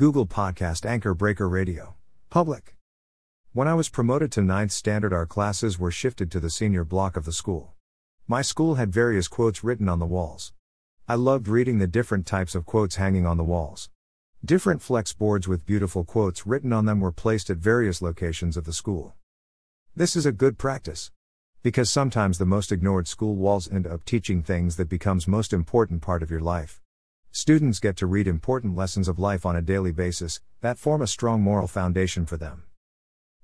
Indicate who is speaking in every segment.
Speaker 1: Google Podcast Anchor Breaker Radio. Public. When I was promoted to ninth standard, our classes were shifted to the senior block of the school. My school had various quotes written on the walls. I loved reading the different types of quotes hanging on the walls. Different flex boards with beautiful quotes written on them were placed at various locations of the school. This is a good practice. Because sometimes the most ignored school walls end up teaching things that becomes most important part of your life. Students get to read important lessons of life on a daily basis that form a strong moral foundation for them.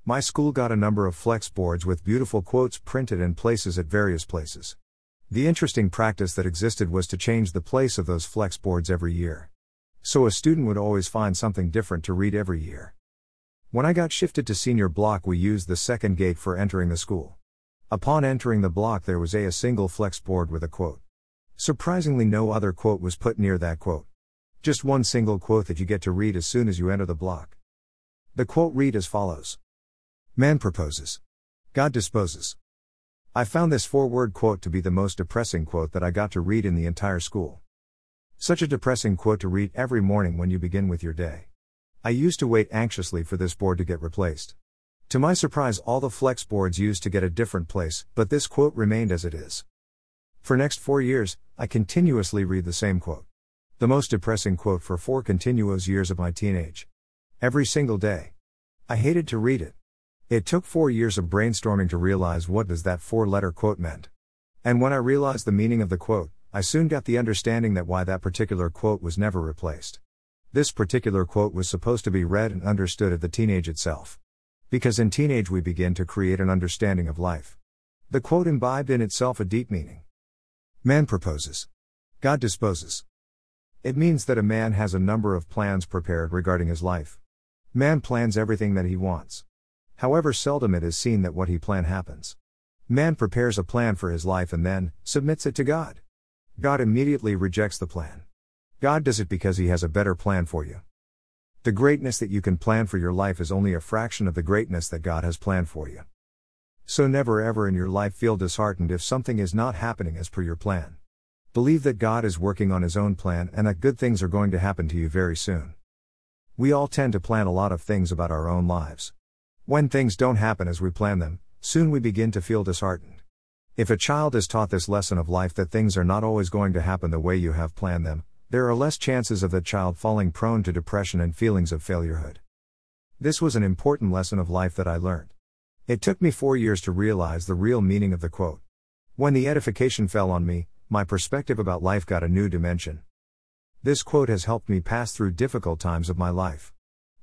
Speaker 1: My school got a number of flex boards with beautiful quotes printed in places at various places. The interesting practice that existed was to change the place of those flex boards every year. So a student would always find something different to read every year. When I got shifted to senior block, we used the second gate for entering the school. Upon entering the block, there was a, a single flex board with a quote. Surprisingly, no other quote was put near that quote. Just one single quote that you get to read as soon as you enter the block. The quote read as follows Man proposes, God disposes. I found this four word quote to be the most depressing quote that I got to read in the entire school. Such a depressing quote to read every morning when you begin with your day. I used to wait anxiously for this board to get replaced. To my surprise, all the flex boards used to get a different place, but this quote remained as it is. For next 4 years, I continuously read the same quote. The most depressing quote for 4 continuous years of my teenage. Every single day. I hated to read it. It took 4 years of brainstorming to realize what does that four-letter quote meant. And when I realized the meaning of the quote, I soon got the understanding that why that particular quote was never replaced. This particular quote was supposed to be read and understood at the teenage itself. Because in teenage we begin to create an understanding of life. The quote imbibed in itself a deep meaning. Man proposes. God disposes. It means that a man has a number of plans prepared regarding his life. Man plans everything that he wants. However, seldom it is seen that what he plan happens. Man prepares a plan for his life and then submits it to God. God immediately rejects the plan. God does it because he has a better plan for you. The greatness that you can plan for your life is only a fraction of the greatness that God has planned for you. So never ever in your life feel disheartened if something is not happening as per your plan. Believe that God is working on His own plan and that good things are going to happen to you very soon. We all tend to plan a lot of things about our own lives. When things don't happen as we plan them, soon we begin to feel disheartened. If a child is taught this lesson of life that things are not always going to happen the way you have planned them, there are less chances of that child falling prone to depression and feelings of failurehood. This was an important lesson of life that I learned. It took me four years to realize the real meaning of the quote. When the edification fell on me, my perspective about life got a new dimension. This quote has helped me pass through difficult times of my life.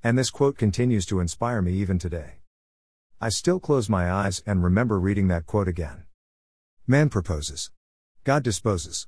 Speaker 1: And this quote continues to inspire me even today. I still close my eyes and remember reading that quote again. Man proposes. God disposes.